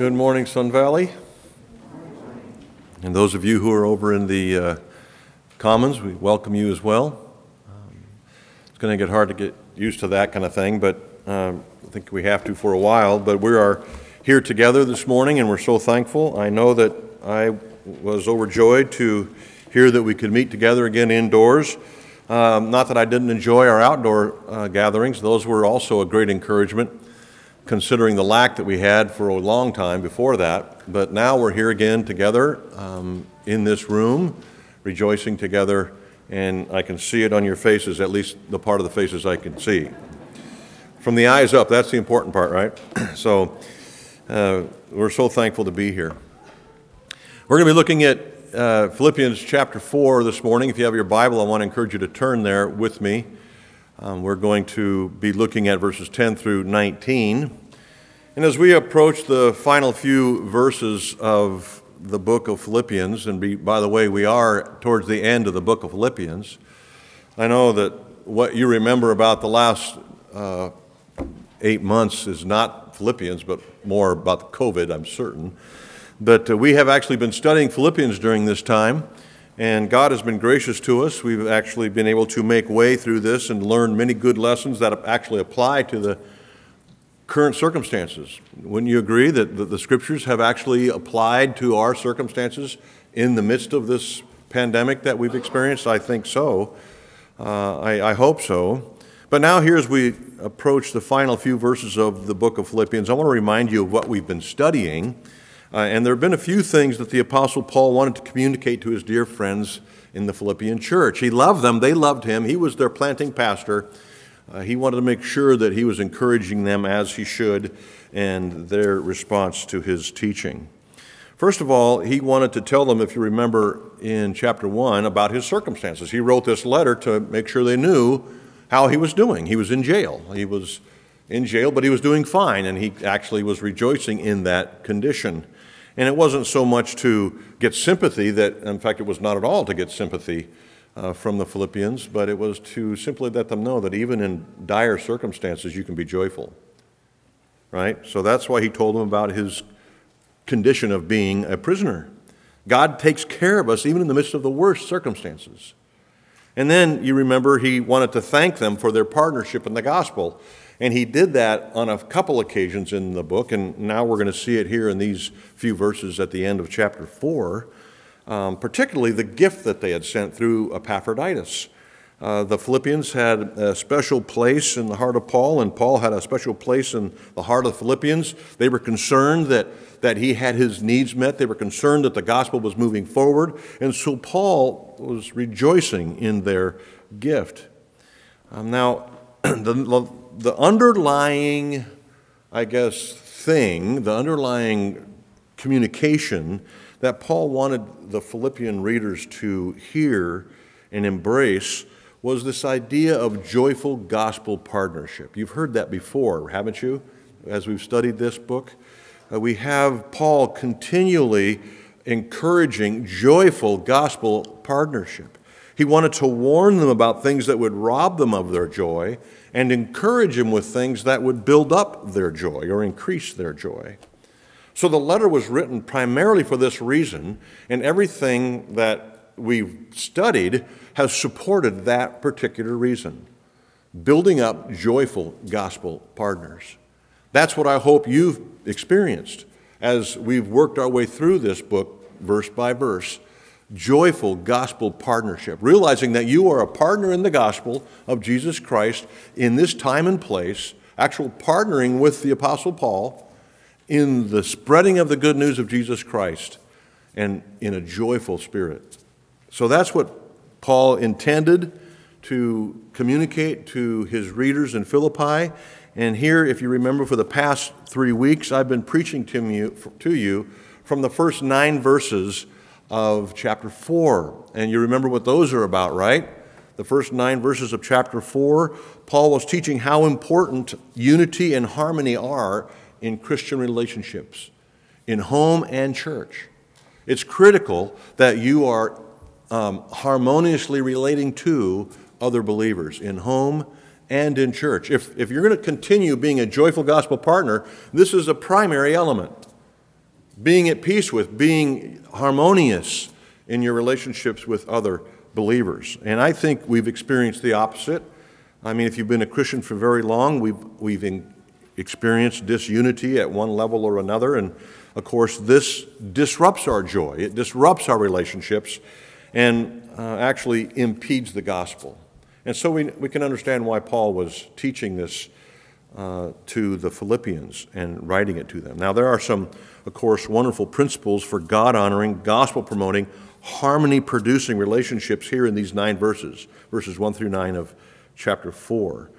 Good morning, Sun Valley. And those of you who are over in the uh, Commons, we welcome you as well. Um, it's going to get hard to get used to that kind of thing, but um, I think we have to for a while. But we are here together this morning, and we're so thankful. I know that I was overjoyed to hear that we could meet together again indoors. Um, not that I didn't enjoy our outdoor uh, gatherings, those were also a great encouragement considering the lack that we had for a long time before that. But now we're here again together um, in this room, rejoicing together, and I can see it on your faces, at least the part of the faces I can see. From the eyes up, that's the important part, right? so uh, we're so thankful to be here. We're going to be looking at uh, Philippians chapter 4 this morning. If you have your Bible, I want to encourage you to turn there with me. Um, we're going to be looking at verses 10 through 19. And as we approach the final few verses of the book of Philippians, and be, by the way, we are towards the end of the book of Philippians, I know that what you remember about the last uh, eight months is not Philippians, but more about COVID, I'm certain. But uh, we have actually been studying Philippians during this time. And God has been gracious to us. We've actually been able to make way through this and learn many good lessons that actually apply to the current circumstances. Wouldn't you agree that the, the scriptures have actually applied to our circumstances in the midst of this pandemic that we've experienced? I think so. Uh, I, I hope so. But now, here as we approach the final few verses of the book of Philippians, I want to remind you of what we've been studying. Uh, and there have been a few things that the Apostle Paul wanted to communicate to his dear friends in the Philippian church. He loved them, they loved him, he was their planting pastor. Uh, he wanted to make sure that he was encouraging them as he should and their response to his teaching. First of all, he wanted to tell them, if you remember in chapter 1, about his circumstances. He wrote this letter to make sure they knew how he was doing. He was in jail. He was in jail, but he was doing fine, and he actually was rejoicing in that condition. And it wasn't so much to get sympathy that, in fact, it was not at all to get sympathy uh, from the Philippians, but it was to simply let them know that even in dire circumstances, you can be joyful. Right? So that's why he told them about his condition of being a prisoner. God takes care of us even in the midst of the worst circumstances. And then you remember he wanted to thank them for their partnership in the gospel. And he did that on a couple occasions in the book, and now we're going to see it here in these few verses at the end of chapter 4, um, particularly the gift that they had sent through Epaphroditus. Uh, the Philippians had a special place in the heart of Paul, and Paul had a special place in the heart of the Philippians. They were concerned that, that he had his needs met, they were concerned that the gospel was moving forward, and so Paul was rejoicing in their gift. Um, now, the, the underlying, I guess, thing, the underlying communication that Paul wanted the Philippian readers to hear and embrace was this idea of joyful gospel partnership. You've heard that before, haven't you, as we've studied this book? Uh, we have Paul continually encouraging joyful gospel partnership. He wanted to warn them about things that would rob them of their joy and encourage them with things that would build up their joy or increase their joy. So the letter was written primarily for this reason, and everything that we've studied has supported that particular reason. Building up joyful gospel partners. That's what I hope you've experienced as we've worked our way through this book, verse by verse. Joyful gospel partnership, realizing that you are a partner in the gospel of Jesus Christ in this time and place, actual partnering with the Apostle Paul in the spreading of the good news of Jesus Christ and in a joyful spirit. So that's what Paul intended to communicate to his readers in Philippi. And here, if you remember, for the past three weeks, I've been preaching to you, to you from the first nine verses of chapter 4. And you remember what those are about, right? The first nine verses of chapter 4, Paul was teaching how important unity and harmony are in Christian relationships, in home and church. It's critical that you are um, harmoniously relating to other believers in home and in church. If, if you're going to continue being a joyful gospel partner, this is a primary element. being at peace with, being harmonious in your relationships with other believers. And I think we've experienced the opposite. I mean, if you've been a Christian for very long, we've, we've in, experienced disunity at one level or another. And of course, this disrupts our joy, it disrupts our relationships, and uh, actually impedes the gospel. And so we, we can understand why Paul was teaching this uh, to the Philippians and writing it to them. Now, there are some, of course, wonderful principles for God honoring, gospel promoting, harmony producing relationships here in these nine verses, verses 1 through 9 of chapter 4.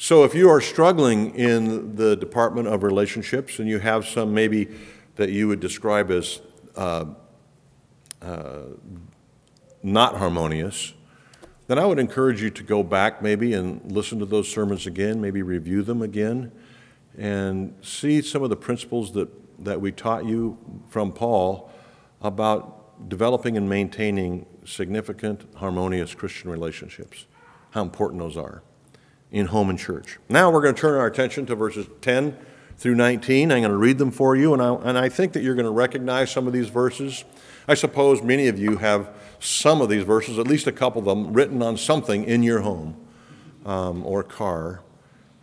So, if you are struggling in the department of relationships and you have some maybe that you would describe as uh, uh, not harmonious, then I would encourage you to go back maybe and listen to those sermons again, maybe review them again, and see some of the principles that, that we taught you from Paul about developing and maintaining significant, harmonious Christian relationships, how important those are in home and church. Now we're going to turn our attention to verses 10 through 19. I'm going to read them for you, and I, and I think that you're going to recognize some of these verses. I suppose many of you have some of these verses, at least a couple of them, written on something in your home um, or car.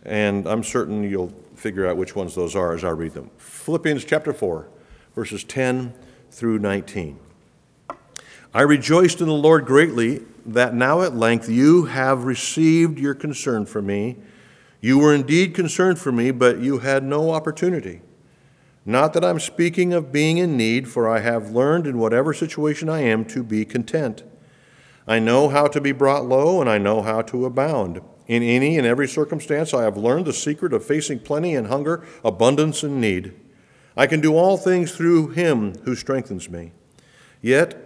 And I'm certain you'll figure out which ones those are as I read them. Philippians chapter 4, verses 10 through 19. I rejoiced in the Lord greatly that now at length you have received your concern for me. You were indeed concerned for me, but you had no opportunity. Not that I'm speaking of being in need, for I have learned in whatever situation I am to be content. I know how to be brought low, and I know how to abound. In any and every circumstance, I have learned the secret of facing plenty and hunger, abundance and need. I can do all things through him who strengthens me. Yet,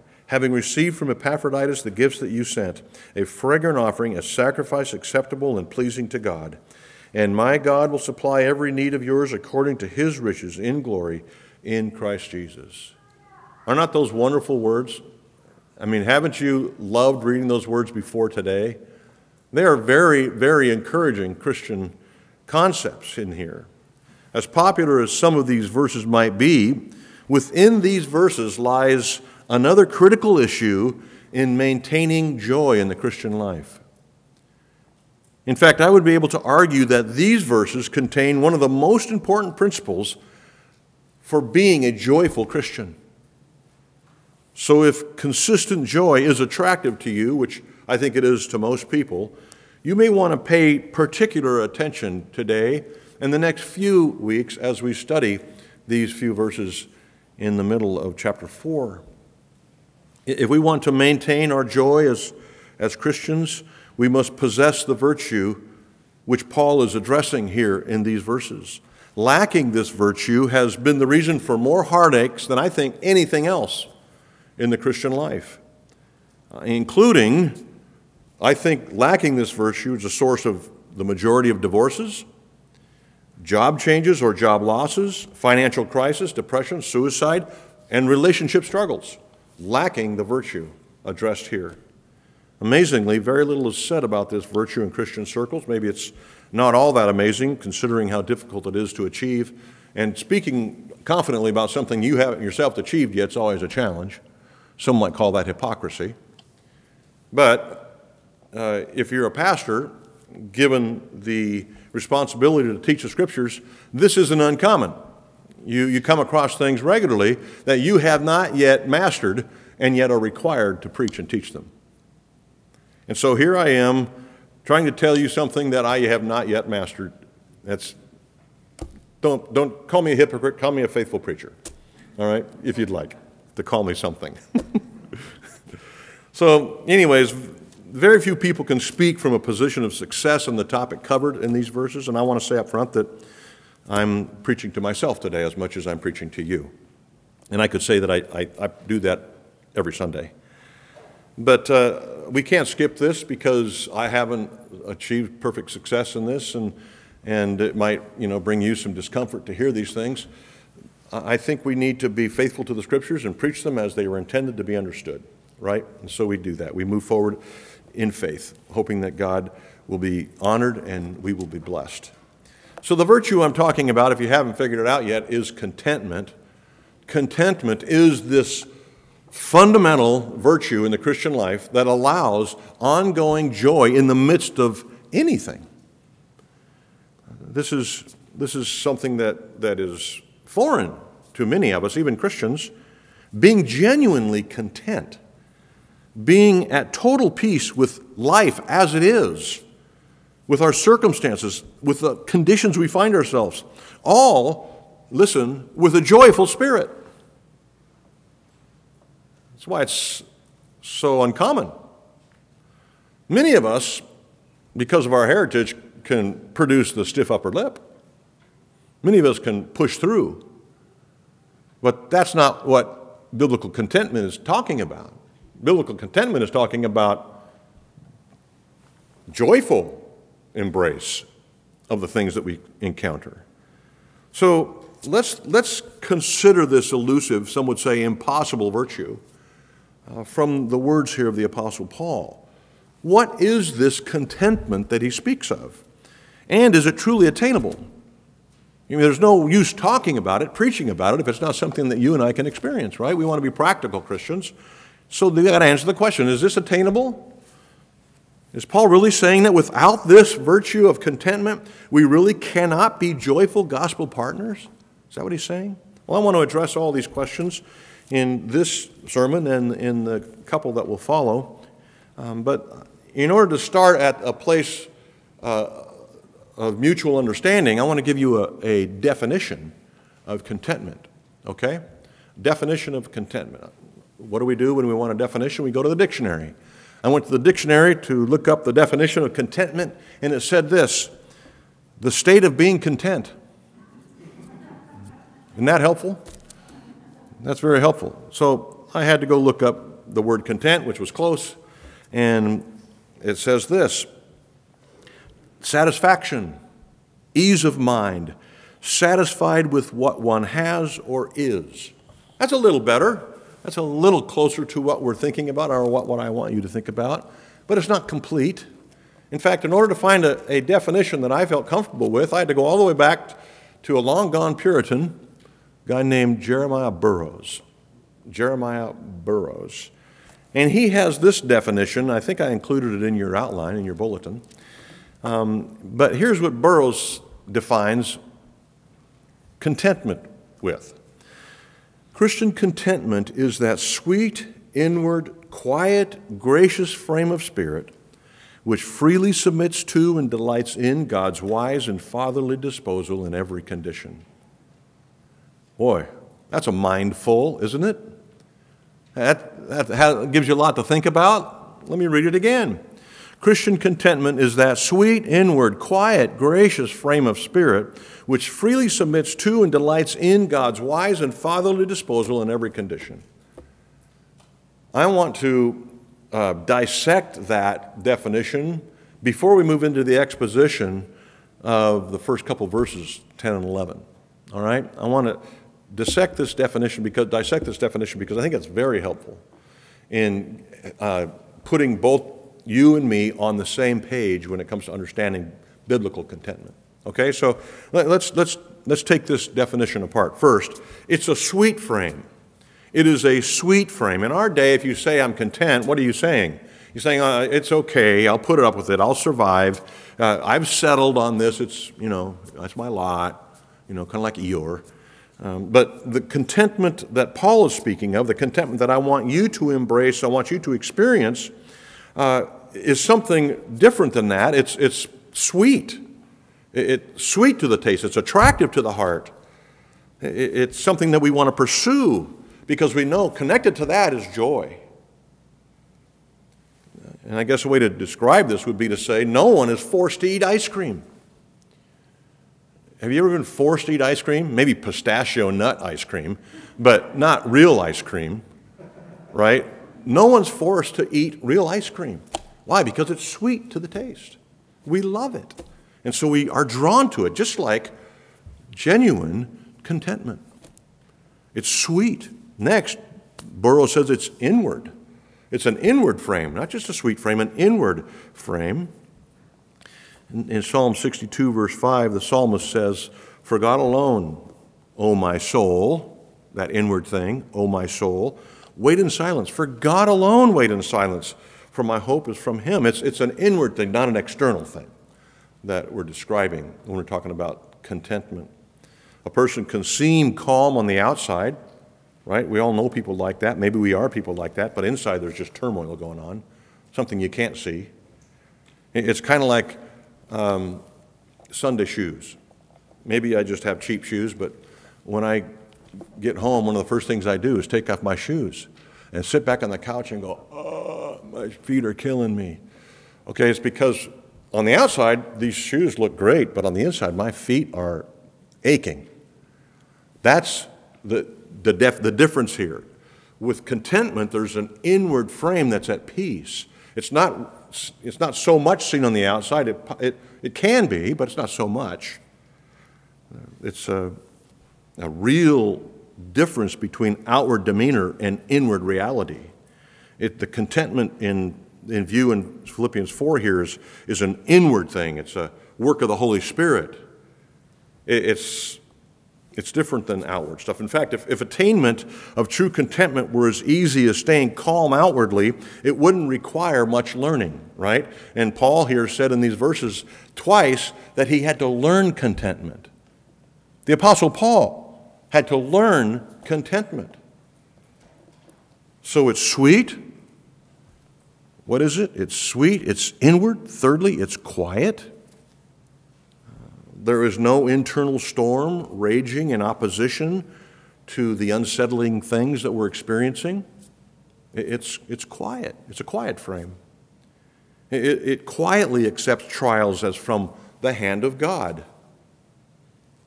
having received from Epaphroditus the gifts that you sent, a fragrant offering, a sacrifice acceptable and pleasing to God. And my God will supply every need of yours according to his riches in glory in Christ Jesus. Are not those wonderful words? I mean, haven't you loved reading those words before today? They are very, very encouraging Christian concepts in here. As popular as some of these verses might be, within these verses lies another critical issue in maintaining joy in the Christian life. In fact, I would be able to argue that these verses contain one of the most important principles for being a joyful Christian. So, if consistent joy is attractive to you, which I think it is to most people, you may want to pay particular attention today and the next few weeks as we study these few verses in the middle of chapter 4. If we want to maintain our joy as, as Christians, we must possess the virtue which Paul is addressing here in these verses. Lacking this virtue has been the reason for more heartaches than I think anything else in the Christian life, uh, including, I think, lacking this virtue is a source of the majority of divorces, job changes or job losses, financial crisis, depression, suicide, and relationship struggles lacking the virtue addressed here. Amazingly, very little is said about this virtue in Christian circles. Maybe it's not all that amazing considering how difficult it is to achieve. And speaking confidently about something you haven't yourself achieved yet is always a challenge. Some might call that hypocrisy. But uh, if you're a pastor, given the responsibility to teach the scriptures, this isn't uncommon. You, you come across things regularly that you have not yet mastered and yet are required to preach and teach them. And so here I am trying to tell you something that I have not yet mastered. That's, don't, don't call me a hypocrite, call me a faithful preacher, all right, if you'd like to call me something. so, anyways, very few people can speak from a position of success on the topic covered in these verses, and I want to say up front that I'm preaching to myself today as much as I'm preaching to you. And I could say that I, I, I do that every Sunday. But uh, we can't skip this because I haven't achieved perfect success in this, and, and it might you know, bring you some discomfort to hear these things. I think we need to be faithful to the scriptures and preach them as they were intended to be understood, right? And so we do that. We move forward in faith, hoping that God will be honored and we will be blessed. So, the virtue I'm talking about, if you haven't figured it out yet, is contentment. Contentment is this fundamental virtue in the Christian life that allows ongoing joy in the midst of anything. This is, this is something that, that is foreign to many of us, even Christians. Being genuinely content, being at total peace with life as it is, with our circumstances, with the conditions we find ourselves, all, listen, with a joyful spirit. That's why it's so uncommon. Many of us, because of our heritage, can produce the stiff upper lip. Many of us can push through. But that's not what biblical contentment is talking about. Biblical contentment is talking about joyful embrace of the things that we encounter. So let's, let's consider this elusive, some would say impossible virtue uh, from the words here of the Apostle Paul. What is this contentment that he speaks of? And is it truly attainable? I mean, there's no use talking about it, preaching about it, if it's not something that you and I can experience, right? We want to be practical Christians. So they got to answer the question is this attainable? Is Paul really saying that without this virtue of contentment, we really cannot be joyful gospel partners? Is that what he's saying? Well, I want to address all these questions in this sermon and in the couple that will follow. Um, but in order to start at a place uh, of mutual understanding, I want to give you a, a definition of contentment. Okay? Definition of contentment. What do we do when we want a definition? We go to the dictionary. I went to the dictionary to look up the definition of contentment, and it said this the state of being content. Isn't that helpful? That's very helpful. So I had to go look up the word content, which was close, and it says this satisfaction, ease of mind, satisfied with what one has or is. That's a little better. That's a little closer to what we're thinking about or what, what I want you to think about, but it's not complete. In fact, in order to find a, a definition that I felt comfortable with, I had to go all the way back to a long gone Puritan guy named Jeremiah Burroughs. Jeremiah Burroughs. And he has this definition. I think I included it in your outline, in your bulletin. Um, but here's what Burroughs defines contentment with Christian contentment is that sweet, inward, quiet, gracious frame of spirit which freely submits to and delights in God's wise and fatherly disposal in every condition. Boy, that's a mindful, isn't it? That, that gives you a lot to think about. Let me read it again. Christian contentment is that sweet, inward, quiet, gracious frame of spirit which freely submits to and delights in God's wise and fatherly disposal in every condition. I want to uh, dissect that definition before we move into the exposition of the first couple verses, 10 and 11. All right? I want to dissect this definition because dissect this definition because I think it's very helpful in uh, putting both you and me on the same page when it comes to understanding biblical contentment. Okay, so let, let's let's let's take this definition apart. First, it's a sweet frame. It is a sweet frame. In our day, if you say I'm content, what are you saying? You're saying uh, it's okay. I'll put it up with it. I'll survive. Uh, I've settled on this. It's you know that's my lot. You know, kind of like Eeyore. Um, but the contentment that Paul is speaking of, the contentment that I want you to embrace, I want you to experience, uh, is something different than that. It's, it's sweet. It, it's sweet to the taste. It's attractive to the heart. It's something that we want to pursue because we know connected to that is joy. And I guess a way to describe this would be to say no one is forced to eat ice cream. Have you ever been forced to eat ice cream? Maybe pistachio nut ice cream, but not real ice cream. right? No one's forced to eat real ice cream. Why? Because it's sweet to the taste. We love it. And so we are drawn to it, just like genuine contentment. It's sweet. Next, Burroughs says it's inward. It's an inward frame, not just a sweet frame, an inward frame. In, in Psalm 62, verse 5, the psalmist says, For God alone, O my soul, that inward thing, O my soul, wait in silence. For God alone, wait in silence, for my hope is from Him. It's, it's an inward thing, not an external thing that we're describing when we're talking about contentment. A person can seem calm on the outside, right? We all know people like that. Maybe we are people like that, but inside there's just turmoil going on, something you can't see. It's kind of like um, Sunday shoes. Maybe I just have cheap shoes, but when I get home, one of the first things I do is take off my shoes and sit back on the couch and go, oh, my feet are killing me. Okay, it's because on the outside, these shoes look great, but on the inside, my feet are aching. That's the, the, def, the difference here. With contentment, there's an inward frame that's at peace. It's not, it's not so much seen on the outside. It, it, it can be, but it's not so much. It's a, a real difference between outward demeanor and inward reality. It, the contentment in, in view in Philippians 4 here is, is an inward thing, it's a work of the Holy Spirit. It, it's, it's different than outward stuff. In fact, if, if attainment of true contentment were as easy as staying calm outwardly, it wouldn't require much learning, right? And Paul here said in these verses twice that he had to learn contentment. The Apostle Paul had to learn contentment. So it's sweet. What is it? It's sweet, it's inward. Thirdly, it's quiet. Uh, there is no internal storm raging in opposition to the unsettling things that we're experiencing. It's, it's quiet, it's a quiet frame. It, it quietly accepts trials as from the hand of God.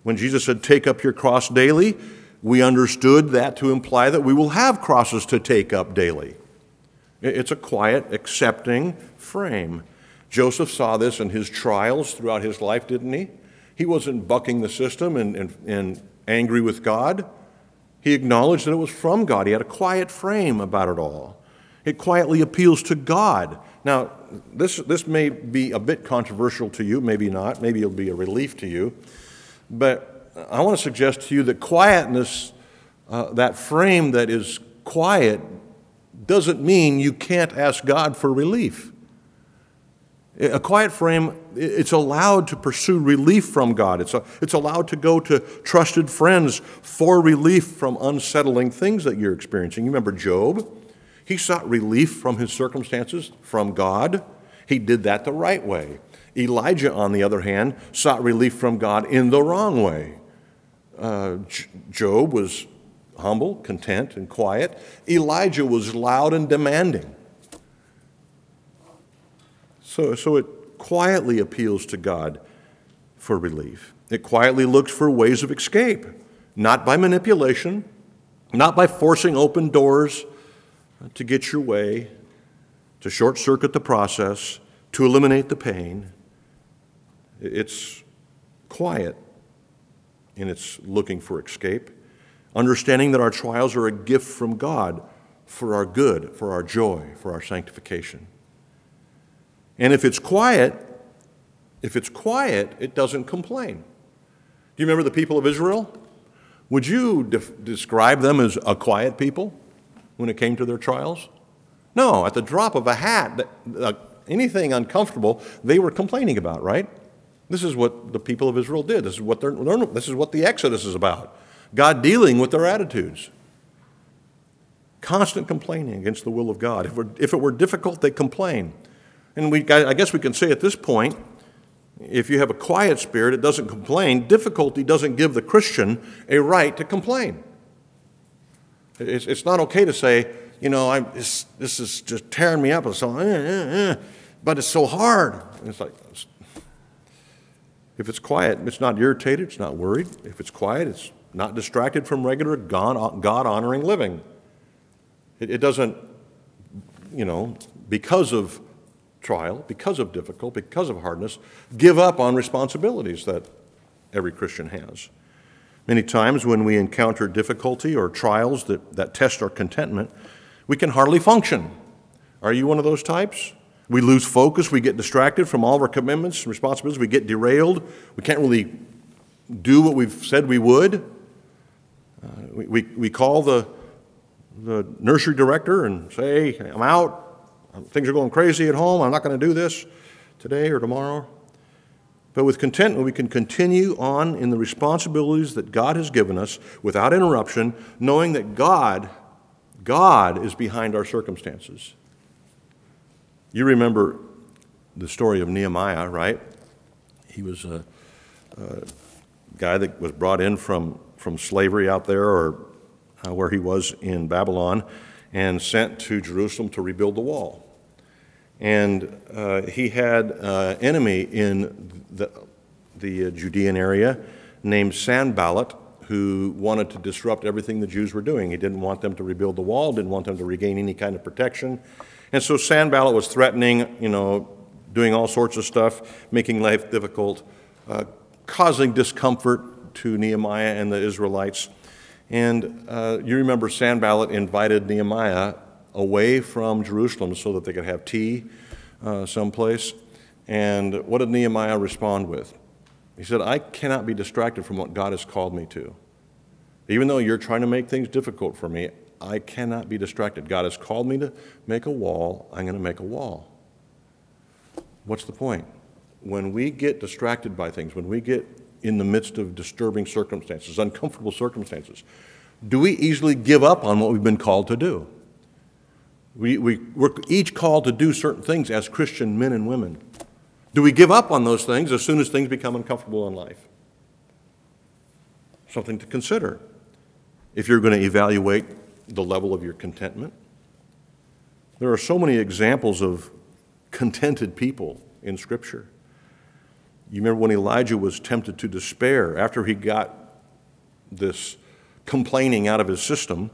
When Jesus said, Take up your cross daily, we understood that to imply that we will have crosses to take up daily. It's a quiet, accepting frame. Joseph saw this in his trials throughout his life, didn't he? He wasn't bucking the system and, and, and angry with God. He acknowledged that it was from God. He had a quiet frame about it all. It quietly appeals to God. Now, this, this may be a bit controversial to you, maybe not. Maybe it'll be a relief to you. But I want to suggest to you that quietness, uh, that frame that is quiet, doesn't mean you can't ask God for relief. A quiet frame, it's allowed to pursue relief from God. It's, a, it's allowed to go to trusted friends for relief from unsettling things that you're experiencing. You remember Job? He sought relief from his circumstances from God. He did that the right way. Elijah, on the other hand, sought relief from God in the wrong way. Uh, Job was humble, content, and quiet. Elijah was loud and demanding. So, so it quietly appeals to God for relief. It quietly looks for ways of escape, not by manipulation, not by forcing open doors to get your way, to short circuit the process, to eliminate the pain. It's quiet in its looking for escape, understanding that our trials are a gift from God for our good, for our joy, for our sanctification. And if it's quiet, if it's quiet, it doesn't complain. Do you remember the people of Israel? Would you de- describe them as a quiet people when it came to their trials? No, at the drop of a hat, uh, anything uncomfortable, they were complaining about, right? This is what the people of Israel did. This is what, they're, this is what the Exodus is about. God dealing with their attitudes. Constant complaining against the will of God. If, it were difficult, they complain. And we, I guess we can say at this point, if you have a quiet spirit, it doesn't complain. Difficulty doesn't give the Christian a right to complain. It's, it's not okay to say, you know, I'm, this, this is just tearing me up, so, eh, eh, eh, but it's so hard. it's like, if it's quiet, it's not irritated, it's not worried. If it's quiet, it's not distracted from regular God honoring living. It, it doesn't, you know, because of trial, because of difficulty, because of hardness, give up on responsibilities that every Christian has. Many times when we encounter difficulty or trials that, that test our contentment, we can hardly function. Are you one of those types? We lose focus, we get distracted from all of our commitments and responsibilities, we get derailed, we can't really do what we've said we would. Uh, we, we, we call the, the nursery director and say, I'm out, things are going crazy at home, I'm not going to do this today or tomorrow. But with contentment, we can continue on in the responsibilities that God has given us without interruption, knowing that God, God is behind our circumstances. You remember the story of Nehemiah, right? He was a, a guy that was brought in from, from slavery out there or uh, where he was in Babylon and sent to Jerusalem to rebuild the wall. And uh, he had an uh, enemy in the, the Judean area named Sanballat who wanted to disrupt everything the Jews were doing. He didn't want them to rebuild the wall, didn't want them to regain any kind of protection. And so Sanballat was threatening, you know, doing all sorts of stuff, making life difficult, uh, causing discomfort to Nehemiah and the Israelites. And uh, you remember Sanballat invited Nehemiah away from Jerusalem so that they could have tea uh, someplace. And what did Nehemiah respond with? He said, I cannot be distracted from what God has called me to. Even though you're trying to make things difficult for me, I cannot be distracted. God has called me to make a wall. I'm going to make a wall. What's the point? When we get distracted by things, when we get in the midst of disturbing circumstances, uncomfortable circumstances, do we easily give up on what we've been called to do? We, we, we're each called to do certain things as Christian men and women. Do we give up on those things as soon as things become uncomfortable in life? Something to consider if you're going to evaluate the level of your contentment. There are so many examples of contented people in Scripture. You remember when Elijah was tempted to despair after he got this complaining out of his system,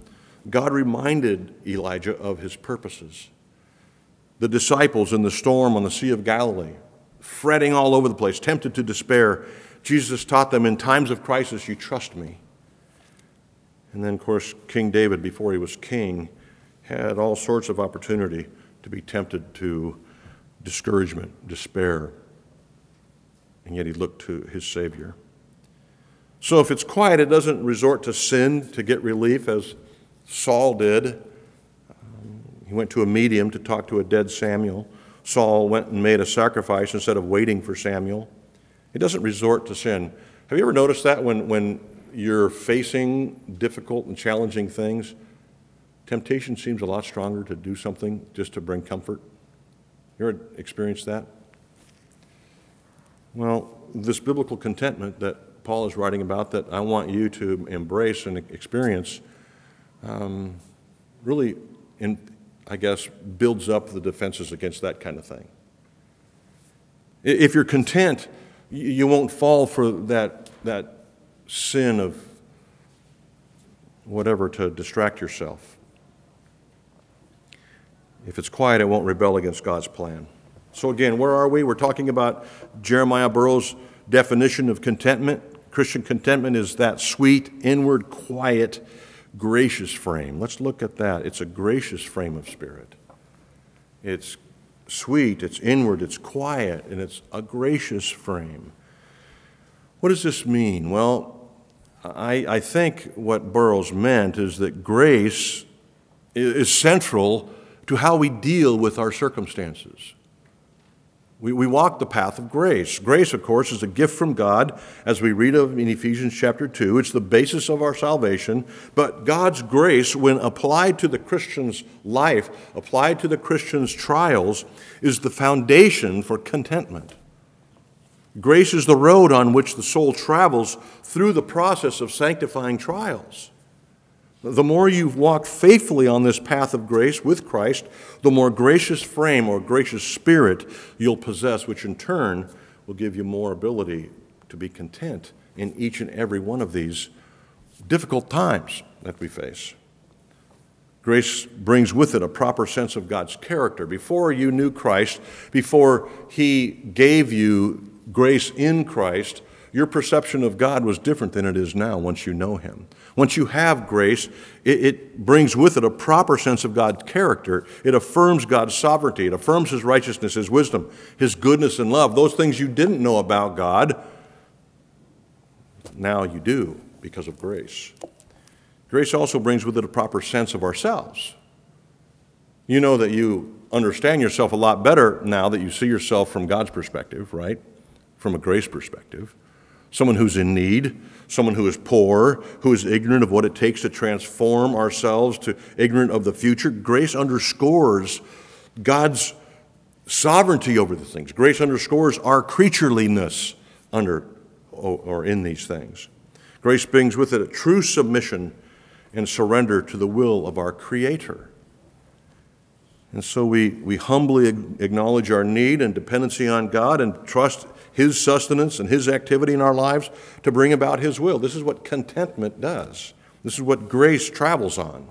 God reminded Elijah of his purposes. The disciples in the storm on the Sea of Galilee, fretting all over the place, tempted to despair, Jesus taught them in times of crisis, you trust me. And then, of course, King David, before he was king, had all sorts of opportunity to be tempted to discouragement, despair, and yet he looked to his Savior. So if it's quiet, it doesn't resort to sin to get relief, as Saul did. Um, he went to a medium to talk to a dead Samuel. Saul went and made a sacrifice instead of waiting for Samuel. It doesn't resort to sin. Have you ever noticed that when, when you're facing difficult and challenging things, temptation seems a lot stronger to do something just to bring comfort. You ever experienced that? Well, this biblical contentment that Paul is writing about, that I want you to embrace and experience, um, really, in, I guess, builds up the defenses against that kind of thing. If you're content, you won't fall for that, that sin of whatever to distract yourself. If it's quiet, it won't rebel against God's plan. So, again, where are we? We're talking about Jeremiah Burroughs' definition of contentment. Christian contentment is that sweet, inward, quiet, gracious frame. Let's look at that. It's a gracious frame of spirit. It's sweet, it's inward, it's quiet, and it's a gracious frame. What does this mean? Well, I, I think what Burroughs meant is that grace is central to how we deal with our circumstances. We, we walk the path of grace. Grace, of course, is a gift from God, as we read of in Ephesians chapter 2. It's the basis of our salvation. But God's grace, when applied to the Christian's life, applied to the Christian's trials, is the foundation for contentment. Grace is the road on which the soul travels through the process of sanctifying trials. The more you've walked faithfully on this path of grace with Christ, the more gracious frame or gracious spirit you'll possess, which in turn will give you more ability to be content in each and every one of these difficult times that we face. Grace brings with it a proper sense of God's character. Before you knew Christ, before He gave you grace in Christ, your perception of God was different than it is now once you know Him. Once you have grace, it, it, brings with it a proper sense of God's character. It affirms God's sovereignty. It affirms His righteousness, His wisdom, His goodness and love. Those things you didn't know about God, now you do because of grace. Grace also brings with it a proper sense of ourselves. You know that you understand yourself a lot better now that you see yourself from God's perspective, right? From a grace perspective. Someone who's in need, someone who is poor, who is ignorant of what it takes to transform ourselves, to ignorant of the future. Grace underscores God's sovereignty over the things. Grace underscores our creatureliness under or in these things. Grace brings with it a true submission and surrender to the will of our Creator. And so we, we humbly acknowledge our need and dependency on God and trust His sustenance and His activity in our lives to bring about His will. This is what contentment does, this is what grace travels on.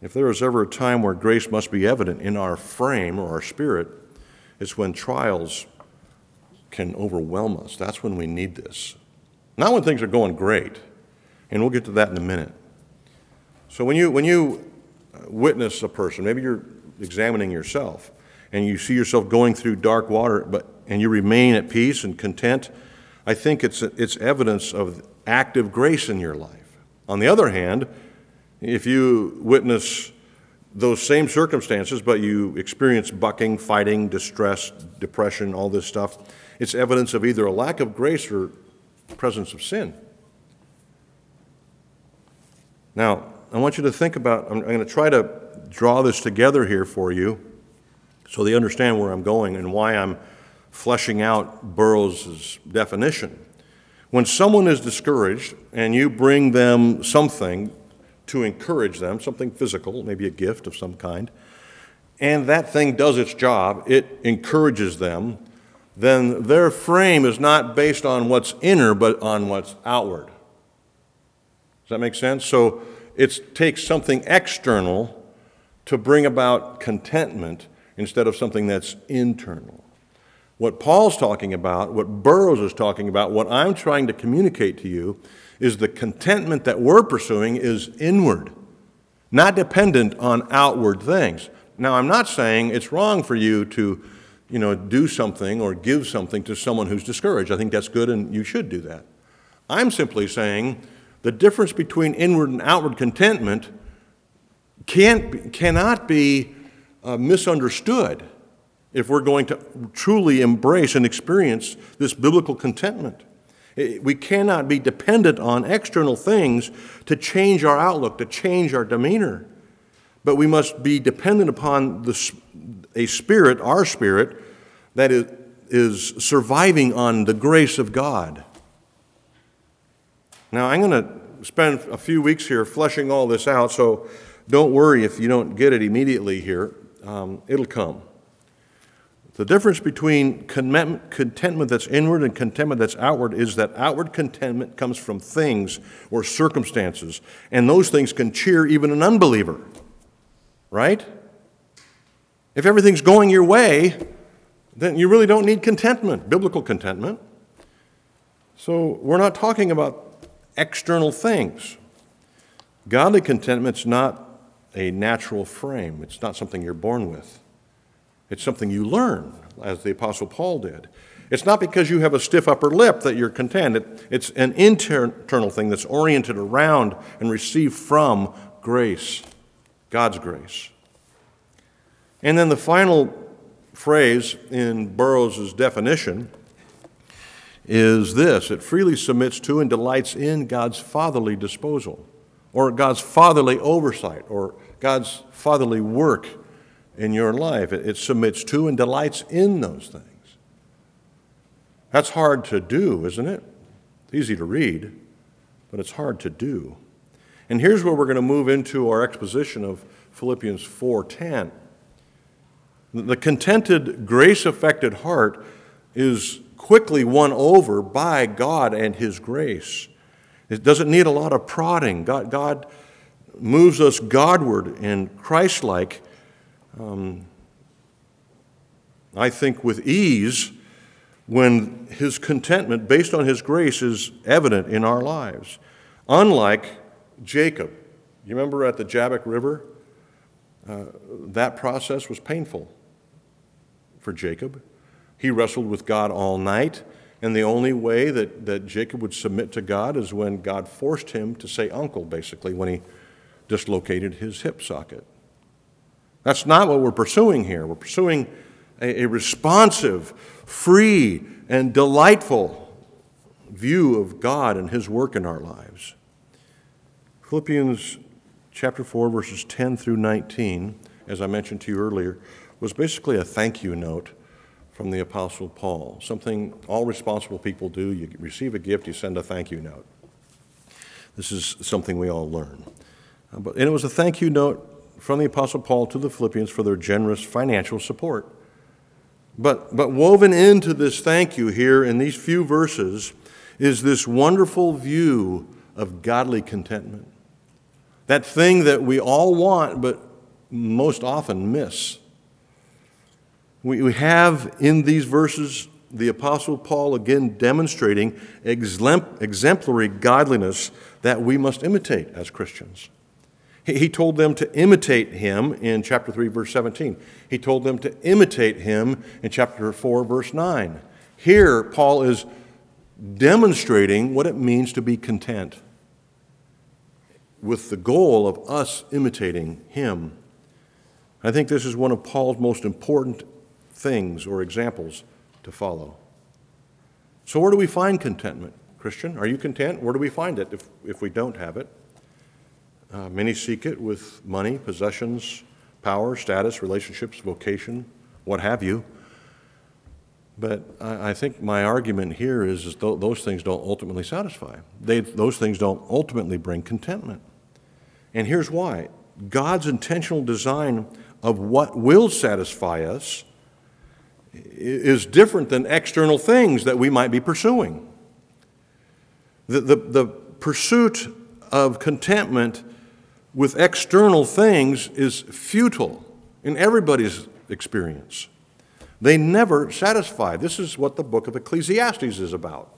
If there is ever a time where grace must be evident in our frame or our spirit, it's when trials can overwhelm us. That's when we need this. Not when things are going great. And we'll get to that in a minute. So when you, when you witness a person, maybe you're examining yourself, and you see yourself going through dark water, but, and you remain at peace and content, I think it's, it's evidence of active grace in your life. On the other hand, if you witness those same circumstances, but you experience bucking, fighting, distress, depression, all this stuff, it's evidence of either a lack of grace or presence of sin. Now, I want you to think about, I'm, I'm going to try to draw this together here for you so they understand where I'm going and why I'm fleshing out Burroughs' definition. When someone is discouraged and you bring them something to encourage them, something physical, maybe a gift of some kind, and that thing does its job, it encourages them, then their frame is not based on what's inner, but on what's outward. Does that make sense? So it takes something external to bring about contentment instead of something that's internal. What Paul's talking about, what Burroughs is talking about, what I'm trying to communicate to you is the contentment that we're pursuing is inward, not dependent on outward things. Now, I'm not saying it's wrong for you to, you know, do something or give something to someone who's discouraged. I think that's good and you should do that. I'm simply saying the difference between inward and outward contentment can't, cannot be uh, misunderstood if we're going to truly embrace and experience this biblical contentment. We cannot be dependent on external things to change our outlook, to change our demeanor. But we must be dependent upon the, a spirit, our spirit, that is, is surviving on the grace of God. Now, I'm going to spend a few weeks here fleshing all this out, so don't worry if you don't get it immediately here. Um, it'll come. The difference between contentment that's inward and contentment that's outward is that outward contentment comes from things or circumstances, and those things can cheer even an unbeliever, right? If everything's going your way, then you really don't need contentment, biblical contentment. So we're not talking about external things. Godly contentment's not a natural frame, it's not something you're born with. It's something you learn, as the Apostle Paul did. It's not because you have a stiff upper lip that you're content. It, it's an internal thing that's oriented around and received from grace, God's grace. And then the final phrase in Burroughs' definition is this it freely submits to and delights in God's fatherly disposal, or God's fatherly oversight, or God's fatherly work in your life. It, submits to and delights in those things. That's hard to do, isn't it? It's easy to read, but it's hard to do. And here's where we're going to move into our exposition of Philippians 4:10. The contented, grace-affected heart is quickly won over by God and His grace. It doesn't need a lot of prodding. God, God moves us Godward and Christ like, um, I think, with ease when his contentment based on his grace is evident in our lives. Unlike Jacob. You remember at the Jabbok River? Uh, that process was painful for Jacob. He wrestled with God all night, and the only way that, that Jacob would submit to God is when God forced him to say uncle, basically, when he dislocated his hip socket. That's not what we're pursuing here. We're pursuing a, a responsive, free, and delightful view of God and His work in our lives. Philippians chapter 4, verses 10 through 19, as I mentioned to you earlier, was basically a thank you note from the Apostle Paul. Something all responsible people do. You receive a gift, you send a thank you note. This is something we all learn. Uh, but, and it was a thank you note from the Apostle Paul to the Philippians for their generous financial support. But, but woven into this thank you here in these few verses is this wonderful view of godly contentment. That thing that we all want, but most often miss. We, we have in these verses the Apostle Paul again demonstrating exemplary godliness that we must imitate as Christians. He told them to imitate him in chapter 3, verse 17. He told them to imitate him in chapter 4, verse 9. Here, Paul is demonstrating what it means to be content with the goal of us imitating him. I think this is one of Paul's most important things or examples to follow. So, where do we find contentment, Christian? Are you content? Where do we find it if, if we don't have it? Uh, many seek it with money, possessions, power, status, relationships, vocation, what have you. But I, I think my argument here is, is th- those things don't ultimately satisfy. They, those things don't ultimately bring contentment. And here's why God's intentional design of what will satisfy us is different than external things that we might be pursuing. The, the, the pursuit of contentment with external things is futile in everybody's experience. They never satisfy. This is what the book of Ecclesiastes is about.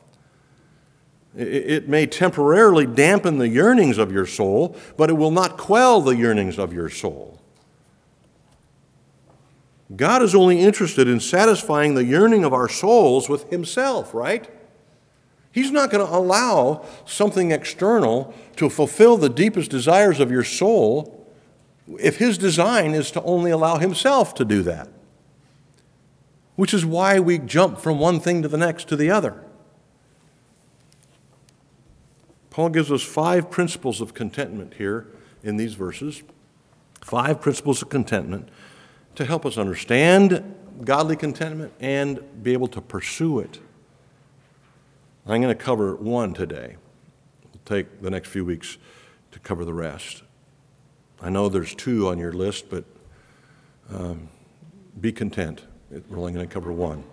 It may temporarily dampen the yearnings of your soul, but it will not quell the yearnings of your soul. God is only interested in satisfying the yearning of our souls with Himself, right? He's not going to allow something external to fulfill the deepest desires of your soul if his design is to only allow himself to do that. Which is why we jump from one thing to the next to the other. Paul gives us five principles of contentment here in these verses. Five principles of contentment to help us understand godly contentment and be able to pursue it. I'm going to cover one today. It'll take the next few weeks to cover the rest. I know there's two on your list, but um, be content. We're only going to cover one.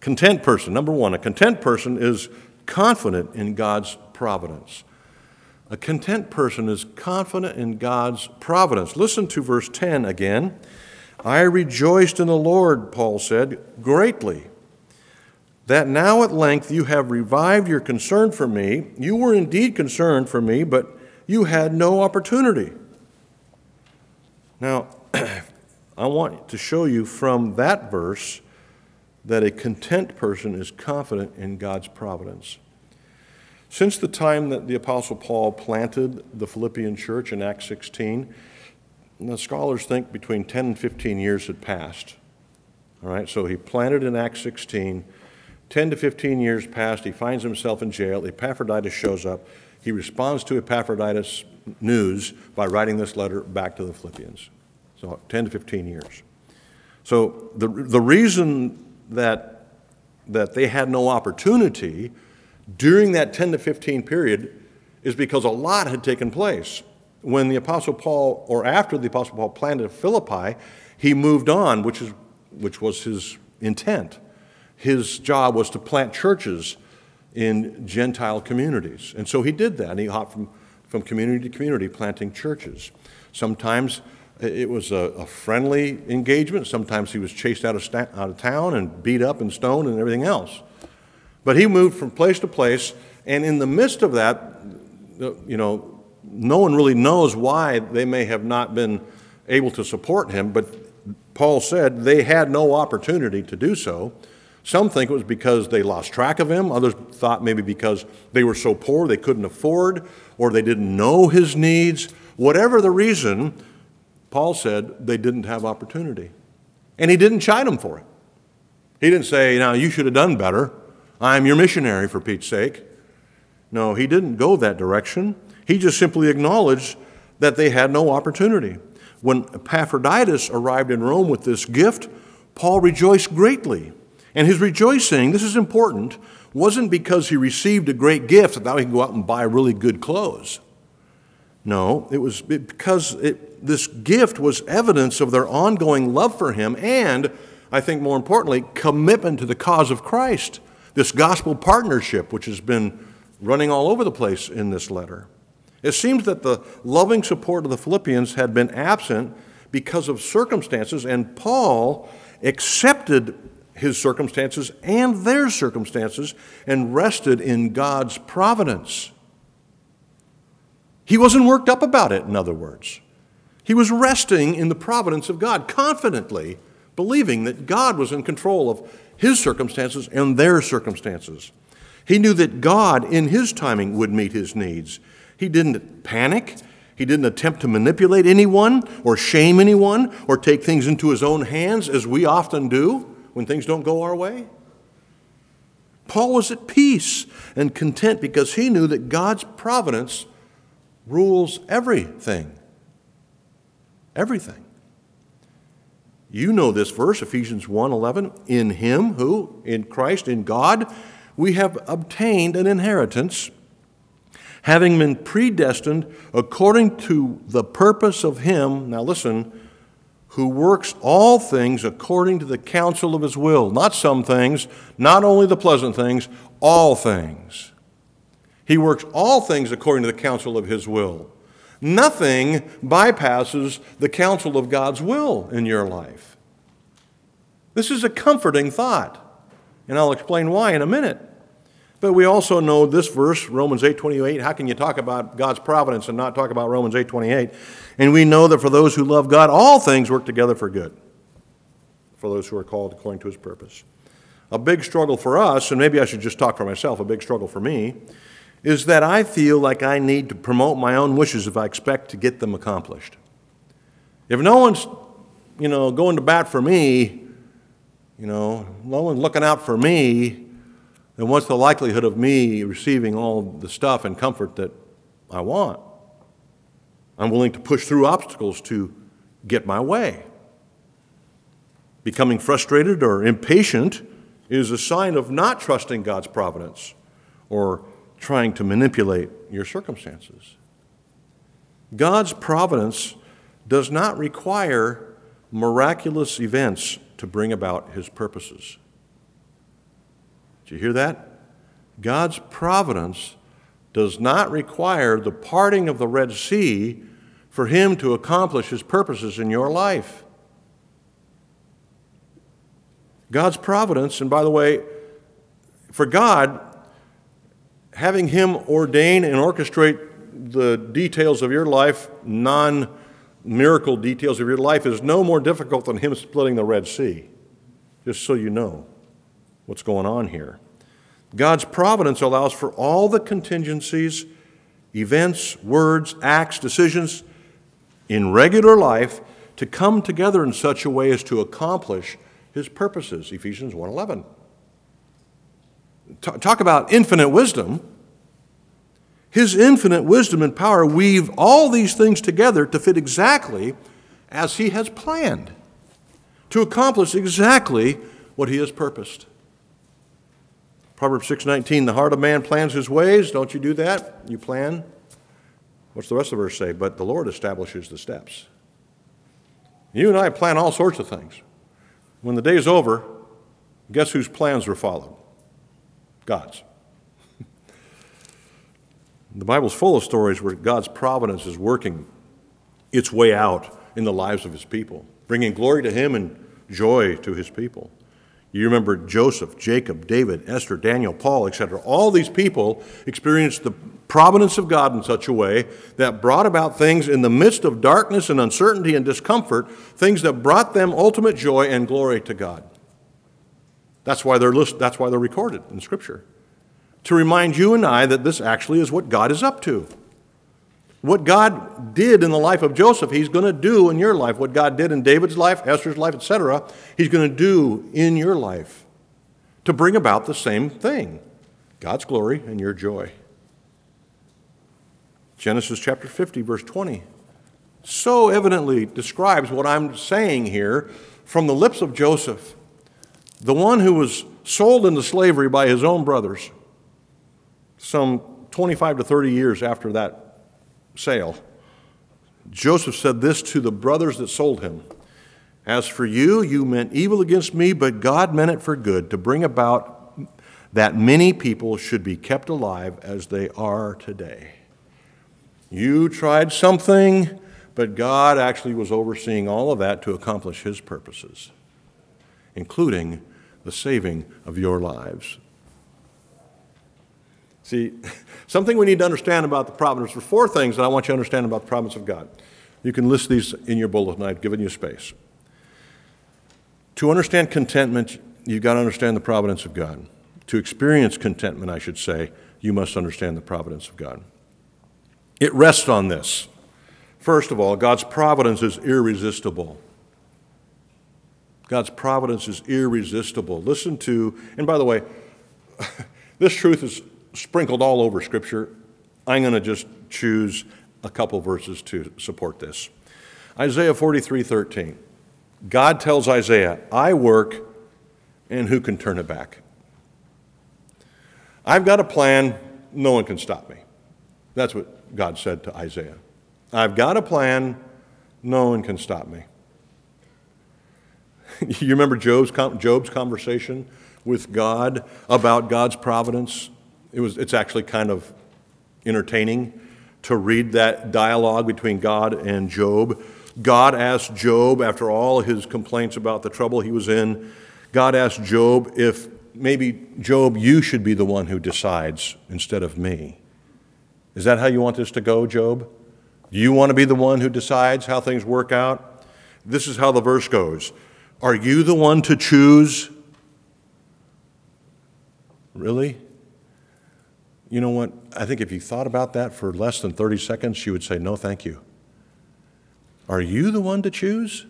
Content person, number one, a content person is confident in God's providence. A content person is confident in God's providence. Listen to verse 10 again. I rejoiced in the Lord, Paul said, greatly that now at length you have revived your concern for me. You were indeed concerned for me, but you had no opportunity. Now, I want to show you from that verse that a content person is confident in God's providence. Since the time that the Apostle Paul planted the Philippian church in Acts 16, the scholars think between 10 and 15 years had passed. All right, so he planted in Acts 16. 10 to 15 years passed. He finds himself in jail. Epaphroditus shows up. He responds to Epaphroditus' news by writing this letter back to the Philippians. So 10 to 15 years. So the, the reason that, that they had no opportunity during that 10 to 15 period is because a lot had taken place. When the Apostle Paul, or after the Apostle Paul planted Philippi, he moved on, which, is, which was his intent his job was to plant churches in Gentile communities. And so he did that. And he hopped from from community to community planting churches. Sometimes it was a, a friendly engagement. Sometimes he was chased out of, sta- out of town and beat up and stoned and everything else. But he moved from place to place, and in the midst of that, you know, no one really knows why they may have not been able to support him, but Paul said they had no opportunity to do so. Some think it was because they lost track of him. Others thought maybe because they were so poor they couldn't afford or they didn't know his needs. Whatever the reason, Paul said they didn't have opportunity. And he didn't chide them for it. He didn't say, Now, you should have done better. I'm your missionary for Pete's sake. No, he didn't go that direction. He just simply acknowledged that they had no opportunity. When Epaphroditus arrived in Rome with this gift, Paul rejoiced greatly. And his rejoicing, this is important, wasn't because he received a great gift that now he can go out and buy really good clothes. No, it was because it, this gift was evidence of their ongoing love for him and, I think more importantly, commitment to the cause of Christ. This gospel partnership, which has been running all over the place in this letter. It seems that the loving support of the Philippians had been absent because of circumstances, and Paul accepted his circumstances and their circumstances and rested in God's providence. He wasn't worked up about it, in other words. He was resting in the providence of God, confidently believing that God was in control of his circumstances and their circumstances. He knew that God, in his timing, would meet his needs. He didn't panic. He didn't attempt to manipulate anyone or shame anyone or take things into his own hands, as we often do when things don't go our way? Paul was at peace and content because he knew that God's providence rules everything. Everything. You know this verse, Ephesians 1:11, in him who in Christ in God we have obtained an inheritance having been predestined according to the purpose of him. Now listen, who works all things according to the counsel of his will. Not some things, not only the pleasant things, all things. He works all things according to the counsel of his will. Nothing bypasses the counsel of God's will in your life. This is a comforting thought, and I'll explain why in a minute. But we also know this verse, Romans 8:28. How can you talk about God's providence and not talk about Romans 8:28? And we know that for those who love God, all things work together for good. For those who are called according to his purpose. A big struggle for us, and maybe I should just talk for myself, a big struggle for me, is that I feel like I need to promote my own wishes if I expect to get them accomplished. If no one's, you know, going to bat for me, you know, no one's looking out for me, then what's the likelihood of me receiving all the stuff and comfort that I want? I'm willing to push through obstacles to get my way. Becoming frustrated or impatient is a sign of not trusting God's providence or trying to manipulate your circumstances. God's providence does not require miraculous events to bring about his purposes. Did you hear that? God's providence does not require the parting of the Red Sea for Him to accomplish His purposes in your life. God's providence, and by the way, for God, having Him ordain and orchestrate the details of your life, non miracle details of your life, is no more difficult than Him splitting the Red Sea, just so you know what's going on here. God's providence allows for all the contingencies, events, words, acts, decisions in regular life to come together in such a way as to accomplish his purposes ephesians 1.11 talk about infinite wisdom his infinite wisdom and power weave all these things together to fit exactly as he has planned to accomplish exactly what he has purposed Proverbs 6:19, the heart of man plans his ways. Don't you do that? You plan. What's the rest of the verse say? But the Lord establishes the steps. You and I plan all sorts of things. When the day is over, guess whose plans were followed? God's. The Bible's full of stories where God's providence is working its way out in the lives of his people, bringing glory to him and joy to his people. You remember Joseph, Jacob, David, Esther, Daniel, Paul, etc. All these people experienced the providence of God in such a way that brought about things in the midst of darkness and uncertainty and discomfort, things that brought them ultimate joy and glory to God. That's why they're, list, that's why they're recorded in Scripture. To remind you and I that this actually is what God is up to. What God did in the life of Joseph, He's going to do in your life. What God did in David's life, Esther's life, etc., He's going to do in your life to bring about the same thing God's glory and your joy. Genesis chapter 50, verse 20, so evidently describes what I'm saying here from the lips of Joseph, the one who was sold into slavery by his own brothers some 25 to 30 years after that sale, Joseph said this to the brothers that sold him As for you, you meant evil against me, but God meant it for good, to bring about that many people should be kept alive as they are today. You tried something, but God actually was overseeing all of that to accomplish His purposes, including the saving of your lives. See, something we need to understand about the providence. There are four things that I want you to understand about the providence of God. You can list these in your bulletin. I've given you space. To understand contentment, you've got to understand the providence of God. To experience contentment, I should say, you must understand the providence of God. It rests on this. First of all, God's providence is irresistible. God's providence is irresistible. Listen to, and by the way, this truth is sprinkled all over Scripture. I'm going to just choose a couple verses to support this. Isaiah 43 13. God tells Isaiah, I work, and who can turn it back? I've got a plan, no one can stop me. That's what God said to Isaiah. I've got a plan, no one can stop me. you remember Job's, Job's conversation with God about God's providence? It was, it's actually kind of entertaining to read that dialogue between God and Job. God asked Job, after all his complaints about the trouble he was in, God asked Job if maybe, Job, you should be the one who decides instead of me. Is that how you want this to go, Job? Do you want to be the one who decides how things work out? This is how the verse goes Are you the one to choose? Really? You know what? I think if you thought about that for less than 30 seconds, you would say, No, thank you. Are you the one to choose?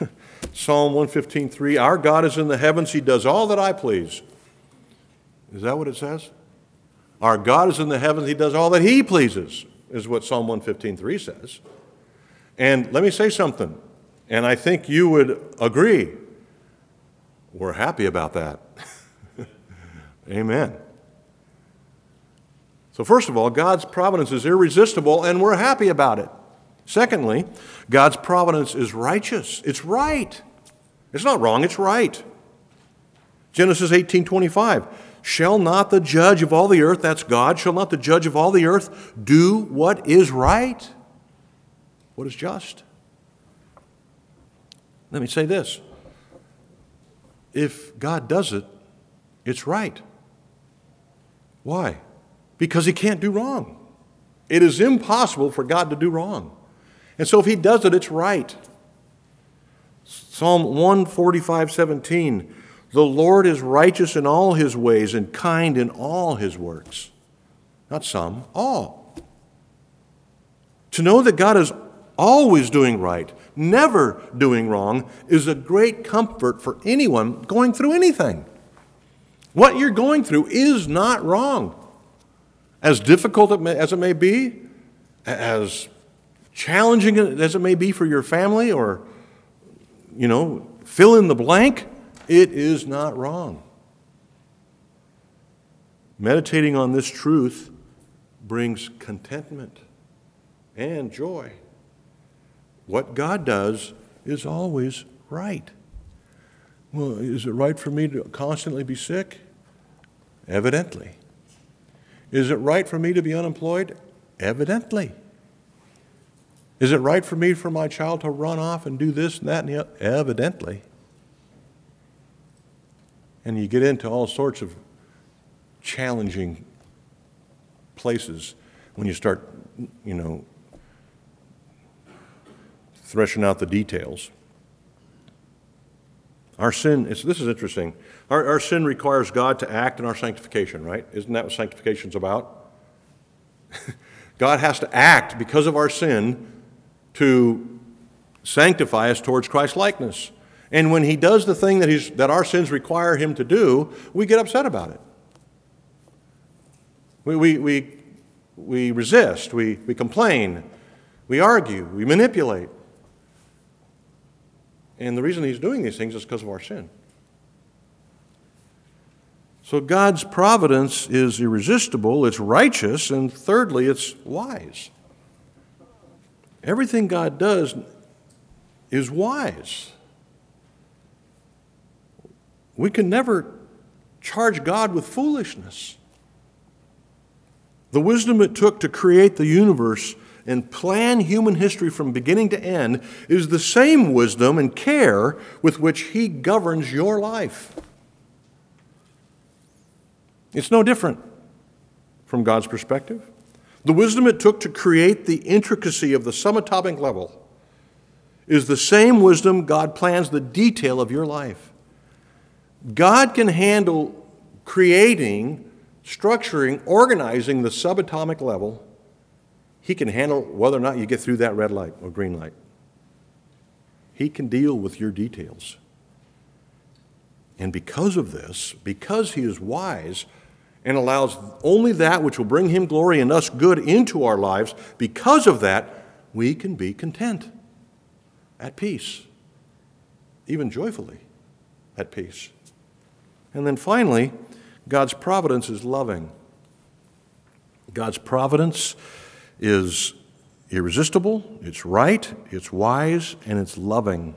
Psalm 115:3 Our God is in the heavens, he does all that I please. Is that what it says? Our God is in the heavens, he does all that he pleases, is what Psalm 115:3 says. And let me say something, and I think you would agree. We're happy about that. Amen. So, first of all, God's providence is irresistible, and we're happy about it. Secondly, God's providence is righteous. It's right. It's not wrong, it's right. Genesis 18:25 Shall not the judge of all the earth, that's God, shall not the judge of all the earth do what is right? What is just? Let me say this. If God does it, it's right. Why? because he can't do wrong. It is impossible for God to do wrong. And so if he does it, it's right. Psalm 145 17. The Lord is righteous in all his ways and kind in all his works. Not some, all. To know that God is always doing right, never doing wrong, is a great comfort for anyone going through anything. What you're going through is not wrong. As difficult as it may be, as challenging as it may be for your family, or, you know, fill in the blank, it is not wrong. Meditating on this truth brings contentment and joy. What God does is always right. Well, is it right for me to constantly be sick? Evidently. Is it right for me to be unemployed? Evidently. Is it right for me for my child to run off and do this and that and the other? Evidently. And you get into all sorts of challenging places when you start, you know, threshing out the details. Our sin, this is interesting. Our, our sin requires God to act in our sanctification, right? Isn't that what sanctification is about? God has to act because of our sin to sanctify us towards Christ likeness. And when he does the thing that, he's, that our sins require him to do, we get upset about it. We, we, we, we resist, we, we complain, we argue, we manipulate. And the reason he's doing these things is because of our sin. So God's providence is irresistible, it's righteous, and thirdly, it's wise. Everything God does is wise. We can never charge God with foolishness. The wisdom it took to create the universe and plan human history from beginning to end is the same wisdom and care with which He governs your life. It's no different from God's perspective. The wisdom it took to create the intricacy of the subatomic level is the same wisdom God plans the detail of your life. God can handle creating, structuring, organizing the subatomic level he can handle whether or not you get through that red light or green light. He can deal with your details. And because of this, because He is wise and allows only that which will bring Him glory and us good into our lives, because of that, we can be content, at peace, even joyfully at peace. And then finally, God's providence is loving. God's providence is irresistible, it's right, it's wise, and it's loving.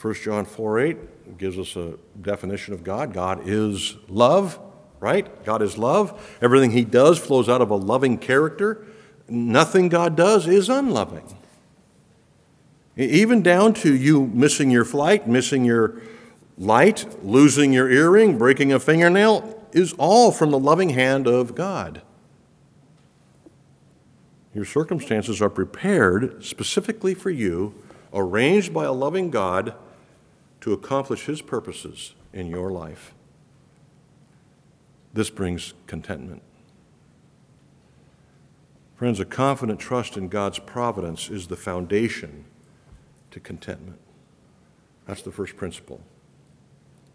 1 John 4 8 gives us a definition of God. God is love, right? God is love. Everything He does flows out of a loving character. Nothing God does is unloving. Even down to you missing your flight, missing your light, losing your earring, breaking a fingernail, is all from the loving hand of God. Your circumstances are prepared specifically for you, arranged by a loving God to accomplish His purposes in your life. This brings contentment. Friends, a confident trust in God's providence is the foundation to contentment. That's the first principle.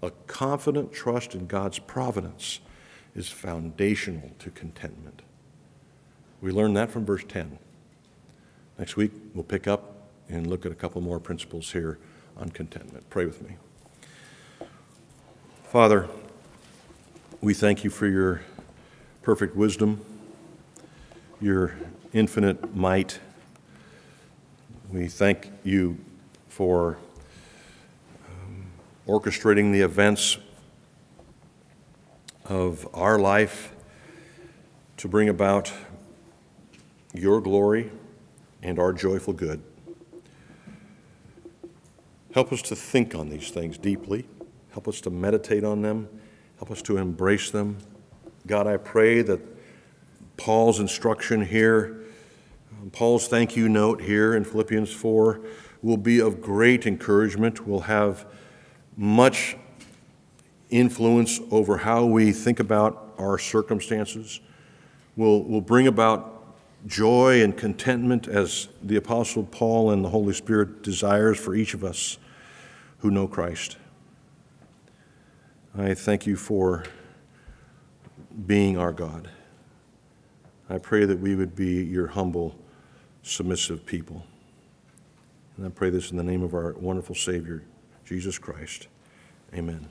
A confident trust in God's providence is foundational to contentment. We learned that from verse 10. Next week, we'll pick up and look at a couple more principles here on contentment. Pray with me. Father, we thank you for your perfect wisdom, your infinite might. We thank you for um, orchestrating the events of our life to bring about your glory and our joyful good. Help us to think on these things deeply. Help us to meditate on them. Help us to embrace them. God, I pray that Paul's instruction here, um, Paul's thank you note here in Philippians 4, will be of great encouragement, will have much influence over how we think about our circumstances, will, will bring about joy and contentment as the Apostle Paul and the Holy Spirit desires for each of us who know Christ. I thank you for being our God. I pray that we would be your humble, submissive people. And I pray this in the name of our wonderful Savior, Jesus Christ. Amen.